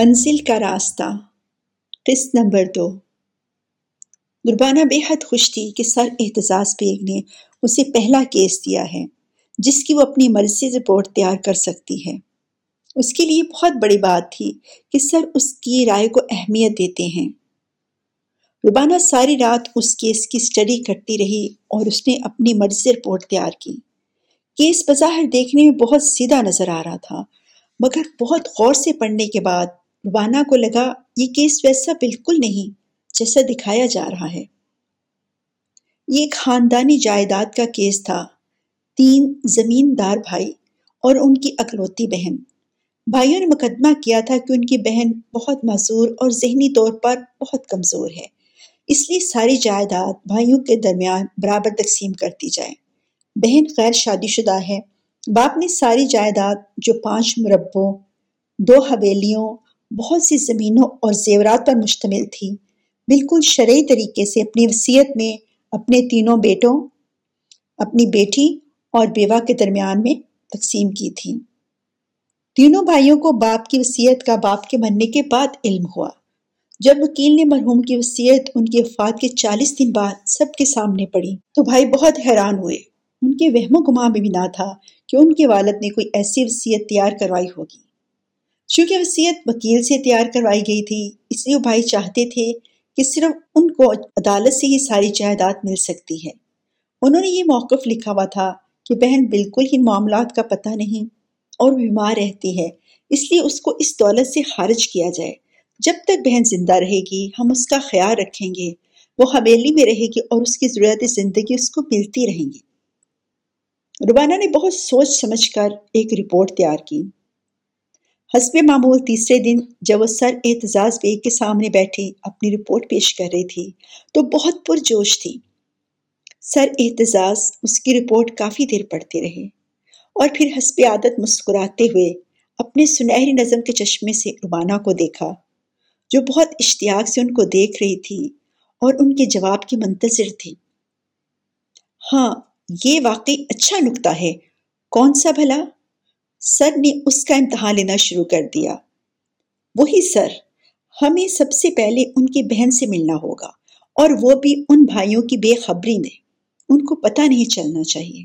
منزل کا راستہ۔ قسط نمبر دو۔ دربانہ بے حد خوش تھی کہ سر احتجاج بیگ نے اسے پہلا کیس دیا ہے، جس کی وہ اپنی مرضی رپورٹ تیار کر سکتی ہے۔ اس کے لیے بہت بڑی بات تھی کہ سر اس کی رائے کو اہمیت دیتے ہیں۔ ربانہ ساری رات اس کیس کی اسٹڈی کرتی رہی اور اس نے اپنی مرضی رپورٹ تیار کی۔ کیس بظاہر دیکھنے میں بہت سیدھا نظر آ رہا تھا، مگر بہت غور سے پڑھنے کے بعد وانا کو لگا، یہ کیس ویسا بالکل نہیں جیسا دکھایا جا رہا ہے۔ یہ ایک خاندانی جائیداد کا کیس تھا۔ تین زمیندار بھائی اور ان کی اکلوتی بہن۔ بھائیوں نے مقدمہ کیا تھا کہ ان کی بہن بہت معذور اور ذہنی طور پر بہت کمزور ہے۔ اس لیے ساری جائیداد بھائیوں کے درمیان برابر تقسیم کرتی جائے۔ بہن غیر شادی شدہ ہے۔ باپ نے ساری جائیداد جو پانچ مربوں، دو حویلیوں بہت سی زمینوں اور زیورات پر مشتمل تھی۔ بالکل شرعی طریقے سے اپنی وصیت میں اپنے تینوں بیٹوں، اپنی بیٹی اور بیوہ کے درمیان میں تقسیم کی تھی۔ تینوں بھائیوں کو باپ کی وصیت کا باپ کے مرنے کے بعد علم ہوا۔ جب وکیل نے مرحوم کی وصیت ان کی وفات کے چالیس دن بعد سب کے سامنے پڑی تو بھائی بہت حیران ہوئے۔ ان کے وہم و گما میں بھی نہ تھا کہ ان کے والد نے کوئی ایسی وصیت تیار کروائی ہوگی۔ چونکہ وصیت وکیل سے تیار کروائی گئی تھی، اس لیے وہ بھائی چاہتے تھے کہ صرف ان کو عدالت سے ہی ساری جائیداد مل سکتی ہے۔ انہوں نے یہ موقف لکھا ہوا تھا کہ بہن بالکل ہی معاملات کا پتہ نہیں اور بیمار رہتی ہے، اس لیے اس کو اس دولت سے خارج کیا جائے۔ جب تک بہن زندہ رہے گی، ہم اس کا خیال رکھیں گے۔ وہ حویلی میں رہے گی اور اس کی ضرورت زندگی اس کو ملتی رہیں گی۔ روبانہ نے بہت سوچ سمجھ کر ایک رپورٹ تیار کی۔ حسب معمول تیسرے دن جب وہ سر اعتزاز بیگ کے سامنے بیٹھی، اپنی رپورٹ پیش کر رہی تھی، تو بہت پرجوش تھی۔ سر اعتزاز اس کی رپورٹ کافی دیر پڑھتے رہے اور پھر حسب عادت مسکراتے ہوئے اپنے سنہری نظم کے چشمے سے ربانہ کو دیکھا، جو بہت اشتیاق سے ان کو دیکھ رہی تھی اور ان کے جواب کی منتظر تھی۔ ہاں یہ واقعی اچھا نکتہ ہے۔ کون سا بھلا؟ سر نے اس کا امتحان لینا شروع کر دیا۔ وہی سر، ہمیں سب سے پہلے ان کی بہن سے ملنا ہوگا، اور وہ بھی ان بھائیوں کی بے خبری میں۔ ان کو پتہ نہیں چلنا چاہیے۔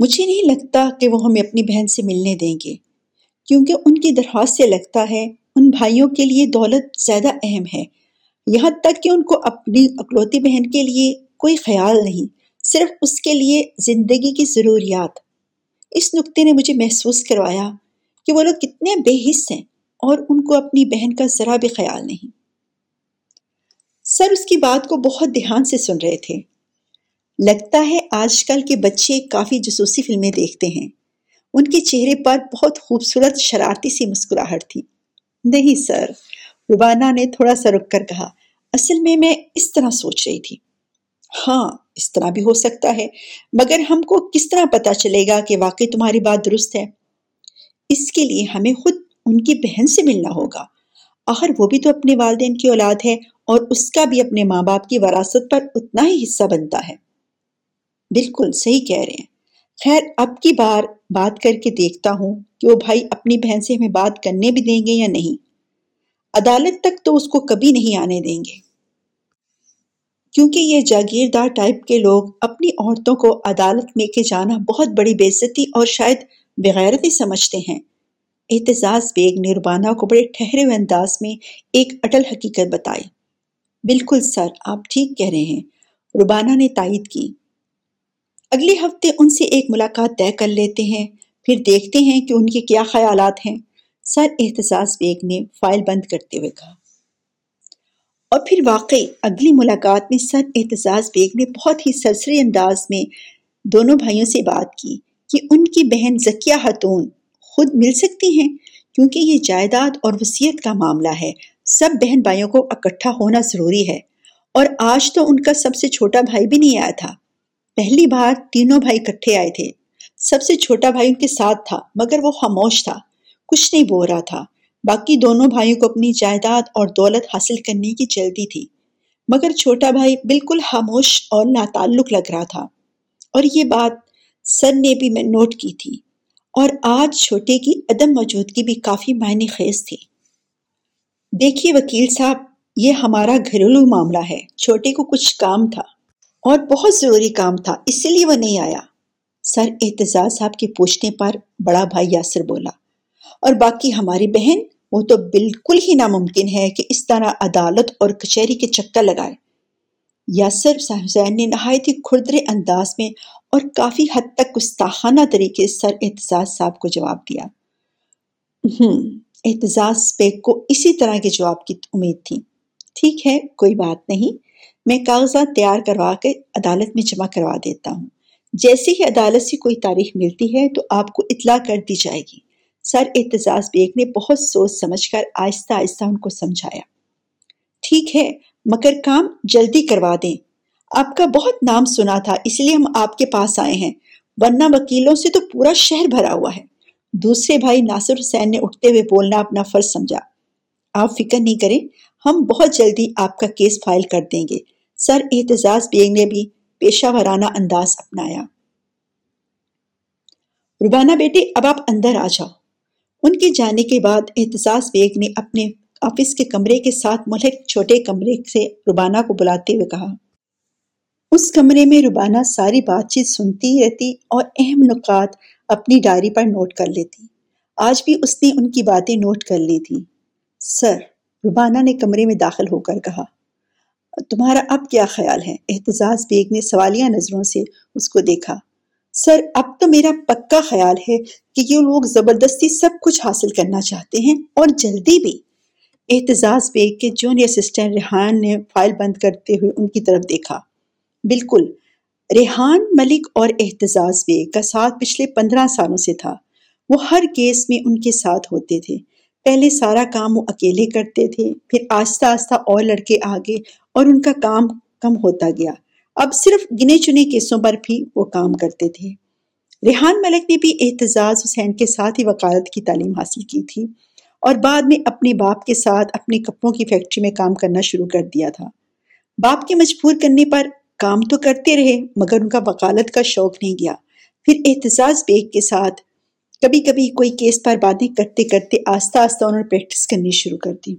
مجھے نہیں لگتا کہ وہ ہمیں اپنی بہن سے ملنے دیں گے، کیونکہ ان کی درخواست سے لگتا ہے ان بھائیوں کے لیے دولت زیادہ اہم ہے۔ یہاں تک کہ ان کو اپنی اکلوتی بہن کے لیے کوئی خیال نہیں، صرف اس کے لیے زندگی کی ضروریات۔ اس نقطے نے مجھے محسوس کروایا کہ وہ لوگ کتنے بے حص ہیں اور ان کو اپنی بہن کا ذرا بھی خیال نہیں۔ سر اس کی بات کو بہت دھیان سے سن رہے تھے۔ لگتا ہے آج کل کے بچے کافی جسوسی فلمیں دیکھتے ہیں۔ ان کے چہرے پر بہت خوبصورت شرارتی سی مسکراہٹ تھی۔ نہیں سر روبانہ نے تھوڑا سا رک کر کہا، اصل میں میں اس طرح سوچ رہی تھی۔ ہاں اس طرح بھی ہو سکتا ہے۔ مگر ہم کو کس طرح پتا چلے گا کہ واقعی تمہاری بات درست ہے؟ اس کے لیے ہمیں خود ان کی بہن سے ملنا ہوگا۔ آخر وہ بھی تو اپنے والدین کی اولاد ہے اور اس کا بھی اپنے ماں باپ کی وراثت پر اتنا ہی حصہ بنتا ہے۔ بالکل صحیح کہہ رہے ہیں۔ خیر، اب کی بار بات کر کے دیکھتا ہوں کہ وہ بھائی اپنی بہن سے ہمیں بات کرنے بھی دیں گے یا نہیں۔ عدالت تک تو اس کو کبھی نہیں آنے دیں گے۔ کیونکہ یہ جاگیردار ٹائپ کے لوگ اپنی عورتوں کو عدالت میں کے جانا بہت بڑی بےزتی اور شاید بغیرتی سمجھتے ہیں۔ احتجاز بیگ نے ربانہ کو بڑے ٹھہرے ہوئے انداز میں ایک اٹل حقیقت بتائی۔ بالکل سر، آپ ٹھیک کہہ رہے ہیں۔ ربانہ نے تائید کی۔ اگلے ہفتے ان سے ایک ملاقات طے کر لیتے ہیں، پھر دیکھتے ہیں کہ ان کے کیا خیالات ہیں۔ سر احتجاز بیگ نے فائل بند کرتے ہوئے کہا۔ اور پھر واقعی اگلی ملاقات میں سر اعتزاز بیگ نے بہت ہی سرسری انداز میں دونوں بھائیوں سے بات کی کہ ان کی بہن زکیہ خاتون خود مل سکتی ہیں کیونکہ یہ جائیداد اور وصیت کا معاملہ ہے۔ سب بہن بھائیوں کو اکٹھا ہونا ضروری ہے۔ اور آج تو ان کا سب سے چھوٹا بھائی بھی نہیں آیا تھا۔ پہلی بار تینوں بھائی اکٹھے آئے تھے۔ سب سے چھوٹا بھائی ان کے ساتھ تھا، مگر وہ خاموش تھا۔ کچھ نہیں بول رہا تھا۔ باقی دونوں بھائیوں کو اپنی جائیداد اور دولت حاصل کرنے کی جلدی تھی۔ مگر چھوٹا بھائی بالکل خاموش اور ناتعلق لگ رہا تھا۔ اور یہ بات سر نے بھی میں نوٹ کی تھی۔ اور آج چھوٹے کی عدم موجودگی بھی کافی معنی خیز تھی۔ دیکھیے وکیل صاحب، یہ ہمارا گھریلو معاملہ ہے۔ چھوٹے کو کچھ کام تھا اور بہت ضروری کام تھا اسی لیے وہ نہیں آیا۔ سر اعتزاز صاحب کے پوچھنے پر بڑا بھائی یاسر بولا، اور باقی ہماری بہن؟ وہ تو بالکل ہی ناممکن ہے کہ اس طرح عدالت اور کچہری کے چکر لگائے۔ یاسر صاحب نے نہایت ہی کھردرے انداز میں اور کافی حد تک گستاخانہ طریقے سر اعتزاز صاحب کو جواب دیا۔ ہم اعتزاز بیگ کو اسی طرح کے جواب کی امید تھی۔ ٹھیک ہے، کوئی بات نہیں۔ میں کاغذات تیار کروا کے عدالت میں جمع کروا دیتا ہوں۔ جیسے ہی عدالت سے کوئی تاریخ ملتی ہے تو آپ کو اطلاع کر دی جائے گی۔ سر اعتزاز بیگ نے بہت سوچ سمجھ کر آہستہ آہستہ ان کو سمجھایا۔ ٹھیک ہے، مگر کام جلدی کروا دیں۔ آپ کا بہت نام سنا تھا، اس لیے ہم آپ کے پاس آئے ہیں۔ ورنہ وکیلوں سے تو پورا شہر بھرا ہوا ہے۔ دوسرے بھائی ناصر حسین نے اٹھتے ہوئے بولنا اپنا فرض سمجھا۔ آپ فکر نہیں کریں، ہم بہت جلدی آپ کا کیس فائل کر دیں گے۔ سر اعتزاز بیگ نے بھی پیشہ ورانہ انداز اپنایا۔ ربانہ بیٹے، اب آپ اندر آ جاؤ۔ ان کے جانے کے بعد احتساس بیگ نے اپنے آفس کے کمرے کے ساتھ ملک چھوٹے کمرے سے ربانہ کو بلاتے ہوئے کہا۔ اس کمرے میں ربانہ ساری بات چیت سنتی رہتی اور اہم نکات اپنی ڈائری پر نوٹ کر لیتی۔ آج بھی اس نے ان کی باتیں نوٹ کر لی تھی سر، ربانہ نے کمرے میں داخل ہو کر کہا۔ تمہارا اب کیا خیال ہے؟ احتجاج بیگ نے سوالیہ نظروں سے اس کو دیکھا۔ سر، اب تو میرا پکا خیال ہے کہ یہ لوگ زبردستی سب کچھ حاصل کرنا چاہتے ہیں اور جلدی بھی۔ احتجاج بیگ کے جونیئر اسسٹنٹ ریحان نے فائل بند کرتے ہوئے ان کی طرف دیکھا۔ بالکل، ریحان ملک اور احتجاج بیگ کا ساتھ پچھلے پندرہ سالوں سے تھا۔ وہ ہر کیس میں ان کے ساتھ ہوتے تھے۔ پہلے سارا کام وہ اکیلے کرتے تھے، پھر آہستہ آہستہ اور لڑکے آگے اور ان کا کام کم ہوتا گیا۔ اب صرف گنے چنے کیسوں پر بھی وہ کام کرتے تھے۔ ریحان ملک نے بھی احتجاج حسین کے ساتھ ہی وکالت کی تعلیم حاصل کی تھی اور بعد میں اپنے باپ کے ساتھ اپنے کپڑوں کی فیکٹری میں کام کرنا شروع کر دیا تھا۔ باپ کے مجبور کرنے پر کام تو کرتے رہے، مگر ان کا وکالت کا شوق نہیں گیا۔ پھر احتجاج بیگ کے ساتھ کبھی کبھی کوئی کیس پر باتیں کرتے کرتے آہستہ آہستہ انہوں نے پریکٹس کرنی شروع کر دی۔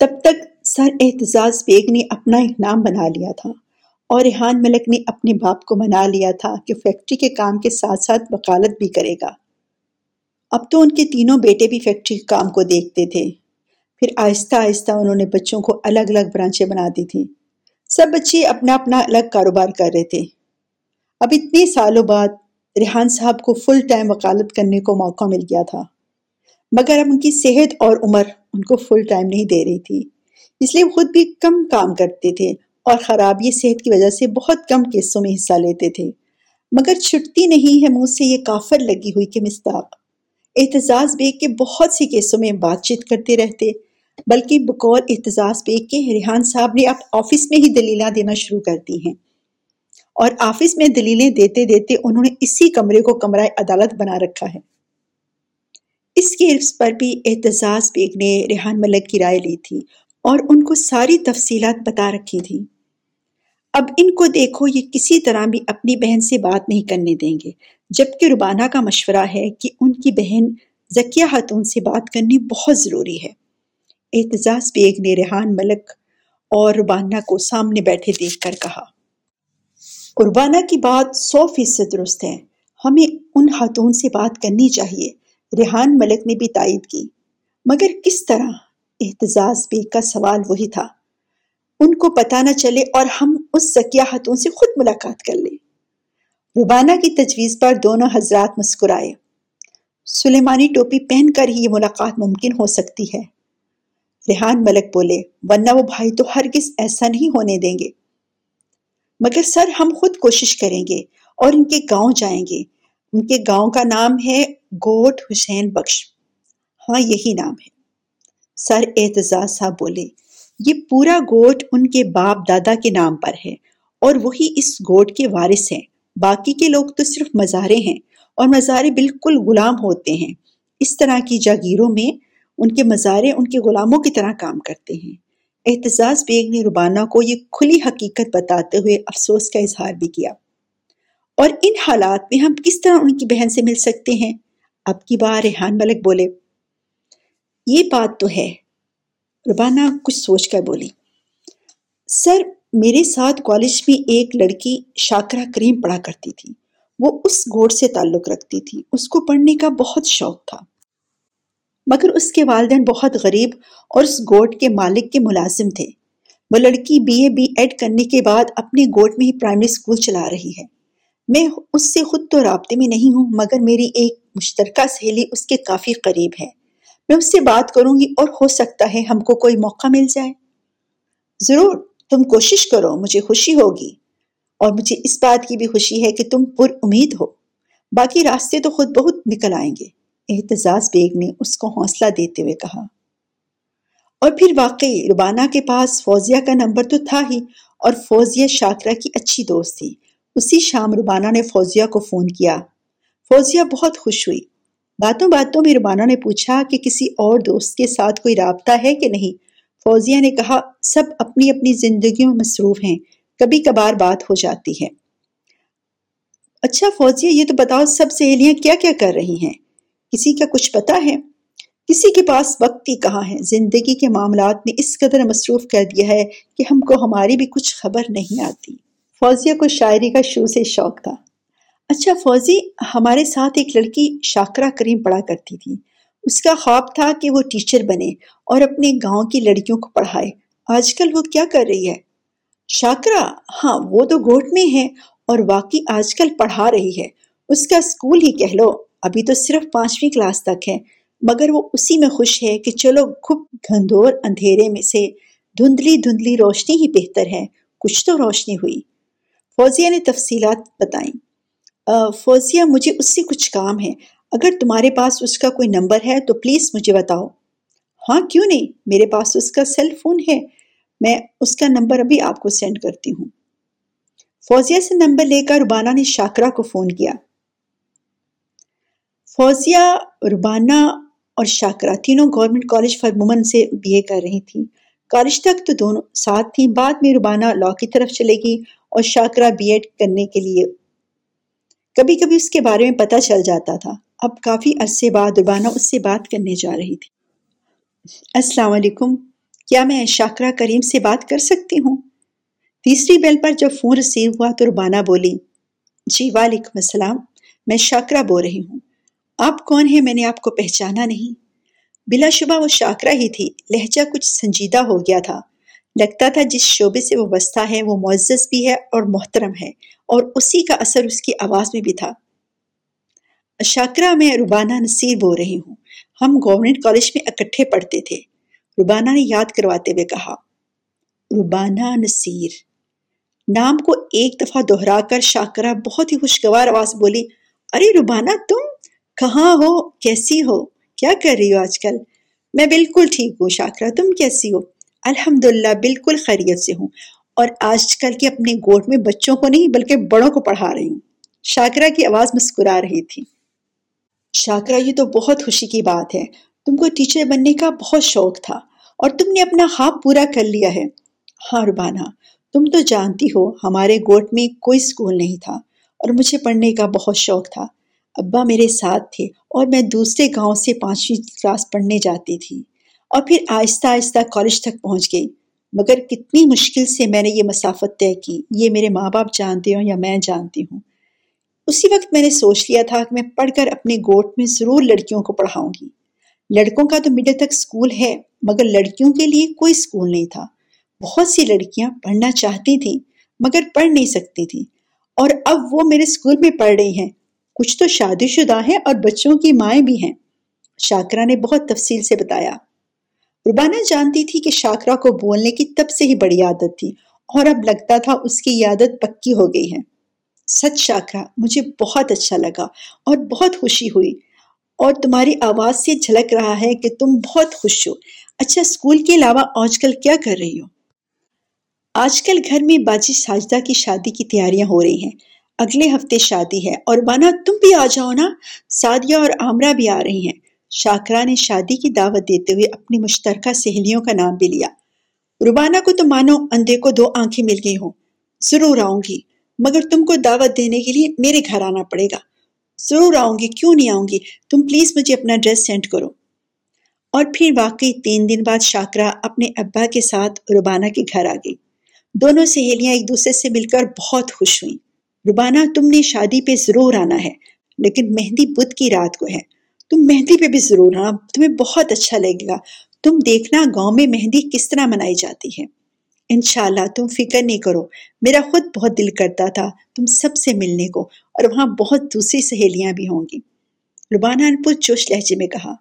تب تک سر احتجاج بیگ نے اپنا ایک نام بنا لیا تھا۔ اور ریحان ملک نے اپنے باپ کو منا لیا تھا کہ فیکٹری کے کام کے ساتھ ساتھ وکالت بھی کرے گا۔ اب تو ان کے تینوں بیٹے بھی فیکٹری کے کام کو دیکھتے تھے۔ پھر آہستہ آہستہ انہوں نے بچوں کو الگ الگ برانچیں بنا دی تھی سب بچے اپنا اپنا الگ کاروبار کر رہے تھے۔ اب اتنے سالوں بعد ریحان صاحب کو فل ٹائم وکالت کرنے کو موقع مل گیا تھا۔ مگر اب ان کی صحت اور عمر ان کو فل ٹائم نہیں دے رہی تھی۔ اس لیے خود بھی کم کام کرتے تھے۔ اور خرابی صحت کی وجہ سے بہت کم کیسوں میں حصہ لیتے تھے۔ مگر چھٹتی نہیں ہے منہ سے یہ کافر لگی ہوئی کہ مستاق۔ احتجاج بیگ کے بہت سی کیسوں میں بات چیت کرتے رہتے، بلکہ بقول احتجاج بیگ کے ریحان صاحب نے اب آفس میں ہی دلیلہ دینا شروع کر دی ہیں۔ اور آفس میں دلیلیں دیتے دیتے انہوں نے اسی کمرے کو کمرہ عدالت بنا رکھا ہے۔ اس کیس پر بھی احتجاج بیگ نے ریحان ملک کی رائے لی تھی اور ان کو ساری تفصیلات بتا رکھی تھی اب ان کو دیکھو، یہ کسی طرح بھی اپنی بہن سے بات نہیں کرنے دیں گے۔ جبکہ ربانہ کا مشورہ ہے کہ ان کی بہن زکیہ خاتون سے بات کرنی بہت ضروری ہے۔ احتجاج بیگ نے ریحان ملک اور ربانہ کو سامنے بیٹھے دیکھ کر کہا، قربانہ کی بات سو فیصد درست ہے، ہمیں ان خاتون سے بات کرنی چاہیے۔ ریحان ملک نے بھی تائید کی۔ مگر کس طرح احتجاج بیگ کا سوال وہی تھا۔ ان کو پتہ نہ چلے اور ہم اس زکیہ خاتون سے خود ملاقات کر لیں۔ ربانہ کی تجویز پر دونوں حضرات مسکرائے۔ سلیمانی ٹوپی پہن کر ہی یہ ملاقات ممکن ہو سکتی ہے۔ ریحان ملک بولے، ورنہ وہ بھائی تو ہرگز ایسا نہیں ہونے دیں گے۔ مگر سر ہم خود کوشش کریں گے اور ان کے گاؤں جائیں گے۔ ان کے گاؤں کا نام ہے گوٹ حسین بخش۔ ہاں یہی نام ہے۔ سر اعتزاز صاحب بولے یہ پورا گوٹ ان کے باپ دادا کے نام پر ہے اور وہی اس گوٹ کے وارث ہیں۔ باقی کے لوگ تو صرف مزارے ہیں اور مزارے بالکل غلام ہوتے ہیں۔ اس طرح کی جاگیروں میں ان کے مزارے ان کے غلاموں کی طرح کام کرتے ہیں۔ احتجاج بیگ نے ربانہ کو یہ کھلی حقیقت بتاتے ہوئے افسوس کا اظہار بھی کیا۔ اور ان حالات میں ہم کس طرح ان کی بہن سے مل سکتے ہیں؟ اب کی بار ریحان ملک بولے۔ یہ بات تو ہے۔ ربانہ کچھ سوچ کر بولی، سر، میرے ساتھ کالج میں ایک لڑکی شاکرہ کریم پڑھا کرتی تھی۔ وہ اس گوٹ سے تعلق رکھتی تھی۔ اس کو پڑھنے کا بہت شوق تھا۔ مگر اس کے والدین بہت غریب اور اس گوٹ کے مالک کے ملازم تھے۔ وہ لڑکی بی اے بی ایڈ کرنے کے بعد اپنے گوٹ میں ہی پرائمری اسکول چلا رہی ہے۔ میں اس سے خود تو رابطے میں نہیں ہوں، مگر میری ایک مشترکہ سہیلی اس کے کافی قریب ہے۔ میں اس سے بات کروں گی اور ہو سکتا ہے ہم کو کوئی موقع مل جائے۔ ضرور، تم کوشش کرو، مجھے خوشی ہوگی۔ اور مجھے اس بات کی بھی خوشی ہے کہ تم پر امید ہو۔ باقی راستے تو خود بہت نکل آئیں گے۔ احتجاج بیگ نے اس کو حوصلہ دیتے ہوئے کہا۔ اور پھر واقعی، ربانہ کے پاس فوزیہ کا نمبر تو تھا ہی، اور فوزیہ شاکرہ کی اچھی دوست تھی۔ اسی شام ربانہ نے فوزیہ کو فون کیا۔ فوزیہ بہت خوش ہوئی۔ باتوں باتوں میں ربانہ نے پوچھا کہ کسی اور دوست کے ساتھ کوئی رابطہ ہے کہ نہیں؟ فوزیہ نے کہا، سب اپنی اپنی زندگیوں میں مصروف ہیں، کبھی کبھار بات ہو جاتی ہے۔ اچھا فوزیہ، یہ تو بتاؤ سب سہیلیاں کیا کیا کر رہی ہیں؟ کسی کا کچھ پتا ہے؟ کسی کے پاس وقت ہی کہاں ہے؟ زندگی کے معاملات میں اس قدر مصروف کر دیا ہے کہ ہم کو ہماری بھی کچھ خبر نہیں آتی۔ فوزیہ کو شاعری کا شروع سے شوق تھا۔ اچھا فوزی، ہمارے ساتھ ایک لڑکی شاکرہ کریم پڑھا کرتی تھی۔ اس کا خواب تھا کہ وہ ٹیچر بنے اور اپنے گاؤں کی لڑکیوں کو پڑھائے۔ آج کل وہ کیا کر رہی ہے؟ شاکرہ؟ ہاں وہ تو گوٹ میں ہے اور واقعی آج کل پڑھا رہی ہے۔ اس کا اسکول ہی کہہ لو، ابھی تو صرف پانچویں کلاس تک ہے۔ مگر وہ اسی میں خوش ہے کہ چلو، خوب گھندور اندھیرے میں سے دھندلی دھندلی روشنی ہی بہتر ہے۔ کچھ تو روشنی ہوئی۔ فوزیہ نے تفصیلات بتائیں۔ فوزیہ، مجھے اس سے کچھ کام ہے۔ اگر تمہارے پاس اس کا کوئی نمبر ہے تو پلیز مجھے بتاؤ۔ ہاں کیوں نہیں؟ میرے پاس اس کا سیل فون ہے۔ میں اس کا نمبر ابھی آپ کو سینڈ کرتی ہوں۔ فوزیہ سے نمبر لے کر ربانہ نے شاکرہ کو فون کیا۔ فوزیہ، ربانہ اور شاکرہ تینوں گورنمنٹ کالج فار وومن سے بی اے کر رہی تھیں۔ کالج تک تو دونوں ساتھ تھیں۔ بعد میں ربانہ لا کی طرف چلے گی اور شاکرہ بی ایڈ کرنے کے لیے کبھی کبھی اس کے بارے میں پتہ چل جاتا تھا۔ اب کافی عرصے بعد ربانہ اس سے بات کرنے جا رہی تھی۔ السلام علیکم، کیا میں شاکرہ کریم سے بات کر سکتی ہوں؟ تیسری بیل پر جب فون ریسیو ہوا تو ربانہ بولی جی وعلیکم السلام، میں شاکرہ بول رہی ہوں۔ آپ کون ہیں؟ میں نے آپ کو پہچانا نہیں۔ بلا شبہ وہ شاکرہ ہی تھی۔ لہجہ کچھ سنجیدہ ہو گیا تھا۔ لگتا تھا جس شعبے سے وہ بستہ ہے وہ معزز بھی ہے اور محترم ہے۔ اور اسی کا اثر اس کی آواز میں بھی تھا۔ شاکرہ میں ربانہ نصیر بول رہی ہوں۔ ہم گورنمنٹ کالج میں اکٹھے پڑھتے تھے۔ ربانہ نے یاد کرواتے ہوئے کہا، ربانہ نصیر۔ نام کو ایک دفعہ دہرا کر شاکرہ بہت ہی خوشگوار آواز بولی، ارے ربانہ، تم کہاں ہو؟ کیسی ہو؟ کیا کر رہی ہو آج کل؟ میں بالکل ٹھیک ہوں شاکرہ، تم کیسی ہو؟ الحمد للہ بالکل خیریت سے ہوں۔ اور آج کل کے اپنے گوٹ میں بچوں کو نہیں بلکہ بڑوں کو پڑھا رہی ہوں۔ شاکرہ کی آواز مسکرا رہی تھی۔ شاکرہ، یہ تو بہت خوشی کی بات ہے۔ تم کو ٹیچر بننے کا بہت شوق تھا اور تم نے اپنا خواب پورا کر لیا ہے۔ ہاں ربانہ تم تو جانتی ہو ہمارے گوٹ میں کوئی اسکول نہیں تھا اور مجھے پڑھنے کا بہت شوق تھا۔ ابا میرے ساتھ تھے اور میں دوسرے گاؤں سے پانچویں کلاس پڑھنے جاتی تھی اور پھر آہستہ آہستہ کالج تک پہنچ گئی۔ مگر کتنی مشکل سے میں نے یہ مسافت طے کی، یہ میرے ماں باپ جانتے ہوں یا میں جانتی ہوں۔ اسی وقت میں نے سوچ لیا تھا کہ میں پڑھ کر اپنے گوٹ میں ضرور لڑکیوں کو پڑھاؤں گی۔ لڑکوں کا تو مڈل تک اسکول ہے، مگر لڑکیوں کے لیے کوئی اسکول نہیں تھا۔ بہت سی لڑکیاں پڑھنا چاہتی تھیں، مگر پڑھ نہیں سکتی تھیں۔ اور اب وہ میرے اسکول میں پڑھ رہی ہیں۔ کچھ تو شادی شدہ ہیں اور بچوں کی مائیں بھی ہیں۔ شاکرہ نے بہت تفصیل سے بتایا۔ ربانہ جانتی تھی کہ شاکرہ کو بولنے کی تب سے ہی بڑی عادت تھی اور اب لگتا تھا اس کی عادت پکی ہو گئی ہے۔ سچ شاکرہ، مجھے بہت اچھا لگا اور بہت خوشی ہوئی اور تمہاری آواز سے جھلک رہا ہے کہ تم بہت خوش ہو۔ اچھا اسکول کے علاوہ آج کل کیا کر رہی ہو؟ آج کل گھر میں باجی ساجدہ کی شادی کی تیاریاں ہو رہی ہیں۔ اگلے ہفتے شادی ہے اور بانا تم بھی آ جاؤ نا سادیہ اور آمرہ بھی آ رہی ہیں۔ شاکرہ نے شادی کی دعوت دیتے ہوئے اپنی مشترکہ سہیلیوں کا نام بھی لیا۔ ربانہ کو تو مانو اندھے کو دو آنکھیں مل گئی ہوں۔ ضرور آؤں گی، مگر تم کو دعوت دینے کے لیے میرے گھر آنا پڑے گا۔ ضرور آؤں گی، کیوں نہیں آؤں گی؟ تم پلیز مجھے اپنا ڈریس سینڈ کرو۔ اور پھر واقعی تین دن بعد شاکرا اپنے ابا کے ساتھ روبانہ کے گھر آ گئی۔ دونوں سہیلیاں ایک دوسرے سے مل کر بہت خوش ہوئیں۔ روبانہ تم نے شادی پہ ضرور آنا ہے، لیکن مہندی بدھ کی رات کو ہے۔ تم مہندی پہ بھی ضرور آنا تمہیں بہت اچھا لگے گا۔ تم دیکھنا گاؤں میں مہندی کس طرح منائی جاتی ہے۔ انشاءاللہ تم فکر نہیں کرو، میرا خود بہت دل کرتا تھا تم سب سے ملنے کو، اور وہاں بہت دوسری سہیلیاں بھی ہوں گی۔ روبانہ نے پور لہجے میں کہا۔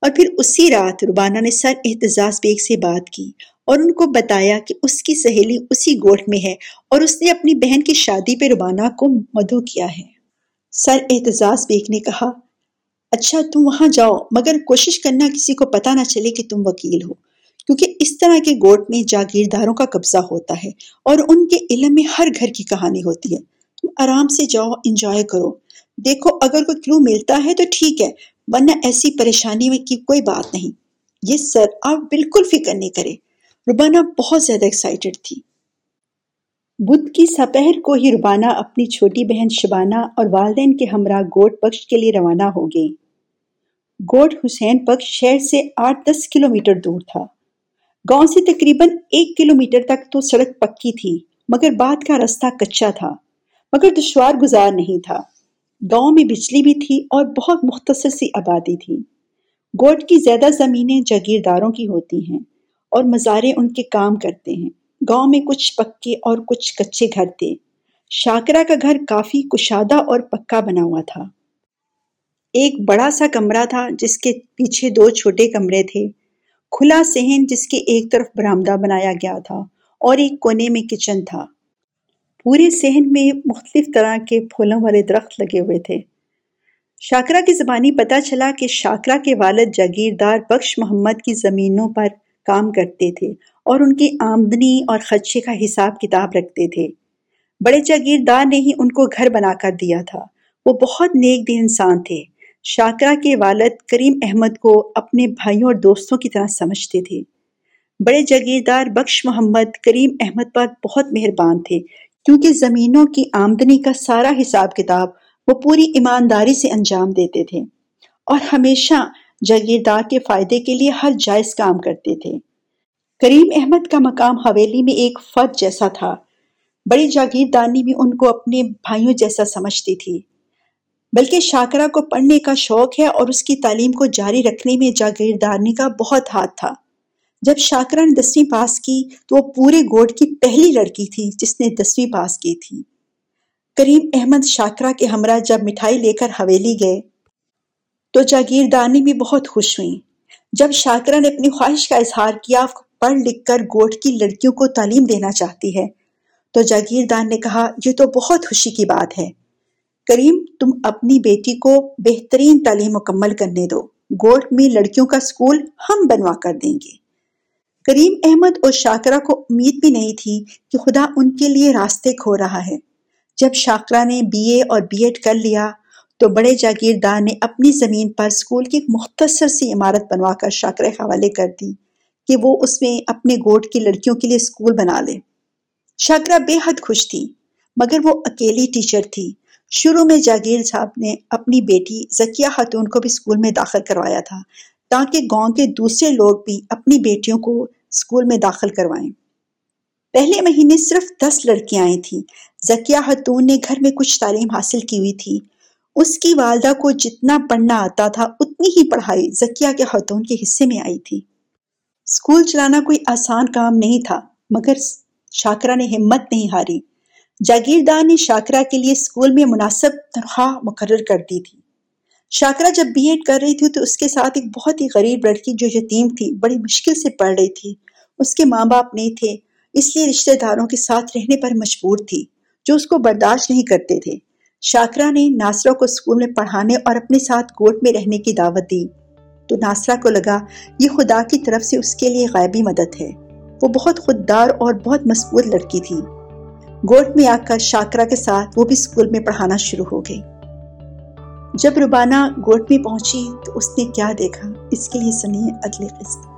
اور پھر اسی رات روبانہ نے سر احتجاج بیگ سے بات کی اور ان کو بتایا کہ اس کی سہیلی اسی گوٹ میں ہے اور اس نے اپنی بہن کی شادی پہ روبانہ کو مدعو کیا ہے۔ سر احتجاج بیگ نے کہا اچھا تم وہاں جاؤ، مگر کوشش کرنا کسی کو پتا نہ چلے کہ تم وکیل ہو۔ کیونکہ اس طرح کے گوٹ میں جاگیرداروں کا قبضہ ہوتا ہے اور ان کے علم میں ہر گھر کی کہانی ہوتی ہے۔ تم آرام سے جاؤ انجوائے کرو۔ دیکھو، اگر کوئی کلو ملتا ہے تو ٹھیک ہے، ورنہ ایسی پریشانی میں کی کوئی بات نہیں۔ یہ سر آپ بالکل فکر نہیں کرے۔ ربانہ بہت زیادہ ایکسائٹڈ تھی۔ بدھ کی سپہر کو ہی ربانہ اپنی چھوٹی بہن شبانہ اور والدین کے ہمراہ گوٹ پکش کے لیے روانہ ہو گئی گوٹ حسین پکش شہر سے آٹھ دس کلومیٹر دور تھا۔ گاؤں سے تقریباً ایک کلومیٹر تک تو سڑک پکی تھی، مگر بعد کا راستہ کچا تھا، مگر دشوار گزار نہیں تھا۔ گاؤں میں بجلی بھی تھی اور بہت مختصر سی آبادی تھی۔ گوٹ کی زیادہ زمینیں جاگیرداروں کی ہوتی ہیں اور مزارے ان کے کام کرتے ہیں۔ گاؤں میں کچھ پکے اور کچھ کچے گھر تھے۔ شاکرا کا گھر کافی کشادہ اور پکا بنا ہوا تھا۔ ایک بڑا سا کمرہ تھا جس کے پیچھے دو چھوٹے کمرے تھے۔ کھلا سہن جس کے ایک طرف برامدہ بنایا گیا تھا اور ایک کونے میں کچن تھا۔ پورے سہن میں مختلف طرح کے پھولوں والے درخت لگے ہوئے تھے۔ شاکرا کی زبانی پتا چلا کہ شاکرا کے والد جاگیردار بخش محمد کی زمینوں پر کام کرتے تھے اور ان کی آمدنی اور خدشے کا حساب کتاب رکھتے تھے۔ بڑے جاگیردار نے ہی ان کو گھر بنا کر دیا تھا۔ وہ بہت نیک دل انسان تھے۔ شاکرا کے والد کریم احمد کو اپنے بھائیوں اور دوستوں کی طرح سمجھتے تھے۔ بڑے جاگیردار بخش محمد کریم احمد پر بہت مہربان تھے، کیونکہ زمینوں کی آمدنی کا سارا حساب کتاب وہ پوری ایمانداری سے انجام دیتے تھے۔ اور ہمیشہ جاگیردار کے فائدے کے لیے ہر جائز کام کرتے تھے۔ کریم احمد کا مقام حویلی میں ایک فرد جیسا تھا۔ بڑی جاگیردانی بھی ان کو اپنے بھائیوں جیسا سمجھتی تھی۔ بلکہ شاکرہ کو پڑھنے کا شوق ہے اور اس کی تعلیم کو جاری رکھنے میں جاگیردانی کا بہت ہاتھ تھا۔ جب شاکرہ نے دسویں پاس کی تو وہ پورے گوڑ کی پہلی لڑکی تھی جس نے دسویں پاس کی تھی۔ کریم احمد شاکرہ کے ہمراہ جب مٹھائی لے کر حویلی گئے تو جاگیردانی بھی بہت خوش ہوئی جب شاکرہ نے اپنی خواہش کا اظہار کیا پڑھ لکھ کر گوٹ کی لڑکیوں کو تعلیم دینا چاہتی ہے۔ تو جاگیردان نے کہا، یہ تو بہت خوشی کی بات ہے۔ کریم، تم اپنی بیٹی کو بہترین تعلیم مکمل کرنے دو۔ گوٹ میں لڑکیوں کا سکول ہم بنوا کر دیں گے۔ کریم احمد اور شاکرہ کو امید بھی نہیں تھی کہ خدا ان کے لیے راستے کھو رہا ہے۔ جب شاکرہ نے بی اے اور بی ایڈ کر لیا، تو بڑے جاگیردار نے اپنی زمین پر سکول کی ایک مختصر سی عمارت بنوا کر شاکرہ حوالے کر دی کہ وہ اس میں اپنے گوٹ کی لڑکیوں کے لیے اسکول بنا لے۔ شاکرہ بے حد خوش تھی، مگر وہ اکیلی ٹیچر تھی۔ شروع میں جاگیر صاحب نے اپنی بیٹی زکیہ خاتون کو بھی اسکول میں داخل کروایا تھا تاکہ گاؤں کے دوسرے لوگ بھی اپنی بیٹیوں کو اسکول میں داخل کروائیں۔ پہلے مہینے صرف دس لڑکیاں آئی تھیں۔ زکیہ خاتون نے گھر میں کچھ تعلیم حاصل کی ہوئی تھی۔ اس کی والدہ کو جتنا پڑھنا آتا تھا، اتنی ہی پڑھائی زکیہ کے خاتون کے حصے میں آئی تھی۔ اسکول چلانا کوئی آسان کام نہیں تھا، مگر شاکرا نے ہمت نہیں ہاری۔ جاگیردار نے شاکرا کے لیے اسکول میں مناسب تنخواہ مقرر کر دی تھی۔ شاکرا جب بی ایڈ کر رہی تھی تو اس کے ساتھ ایک بہت ہی غریب لڑکی جو یتیم تھی، بڑی مشکل سے پڑھ رہی تھی۔ اس کے ماں باپ نہیں تھے، اس لیے رشتہ داروں کے ساتھ رہنے پر مجبور تھی، جو اس کو برداشت نہیں کرتے تھے۔ شاکرا نے ناصرہ کو اسکول میں پڑھانے اور اپنے ساتھ کوٹ میں رہنے کی دعوت دی۔ تو ناصرہ کو لگا، یہ خدا کی طرف سے اس کے لیے غائبی مدد ہے۔ وہ بہت خوددار اور بہت مضبوط لڑکی تھی۔ گوٹ میں آ کر شاکرہ کے ساتھ وہ بھی اسکول میں پڑھانا شروع ہو گئی۔ جب روبانہ گوٹ میں پہنچی تو اس نے کیا دیکھا؟ اس کے لیے سنیے اگلی قسط۔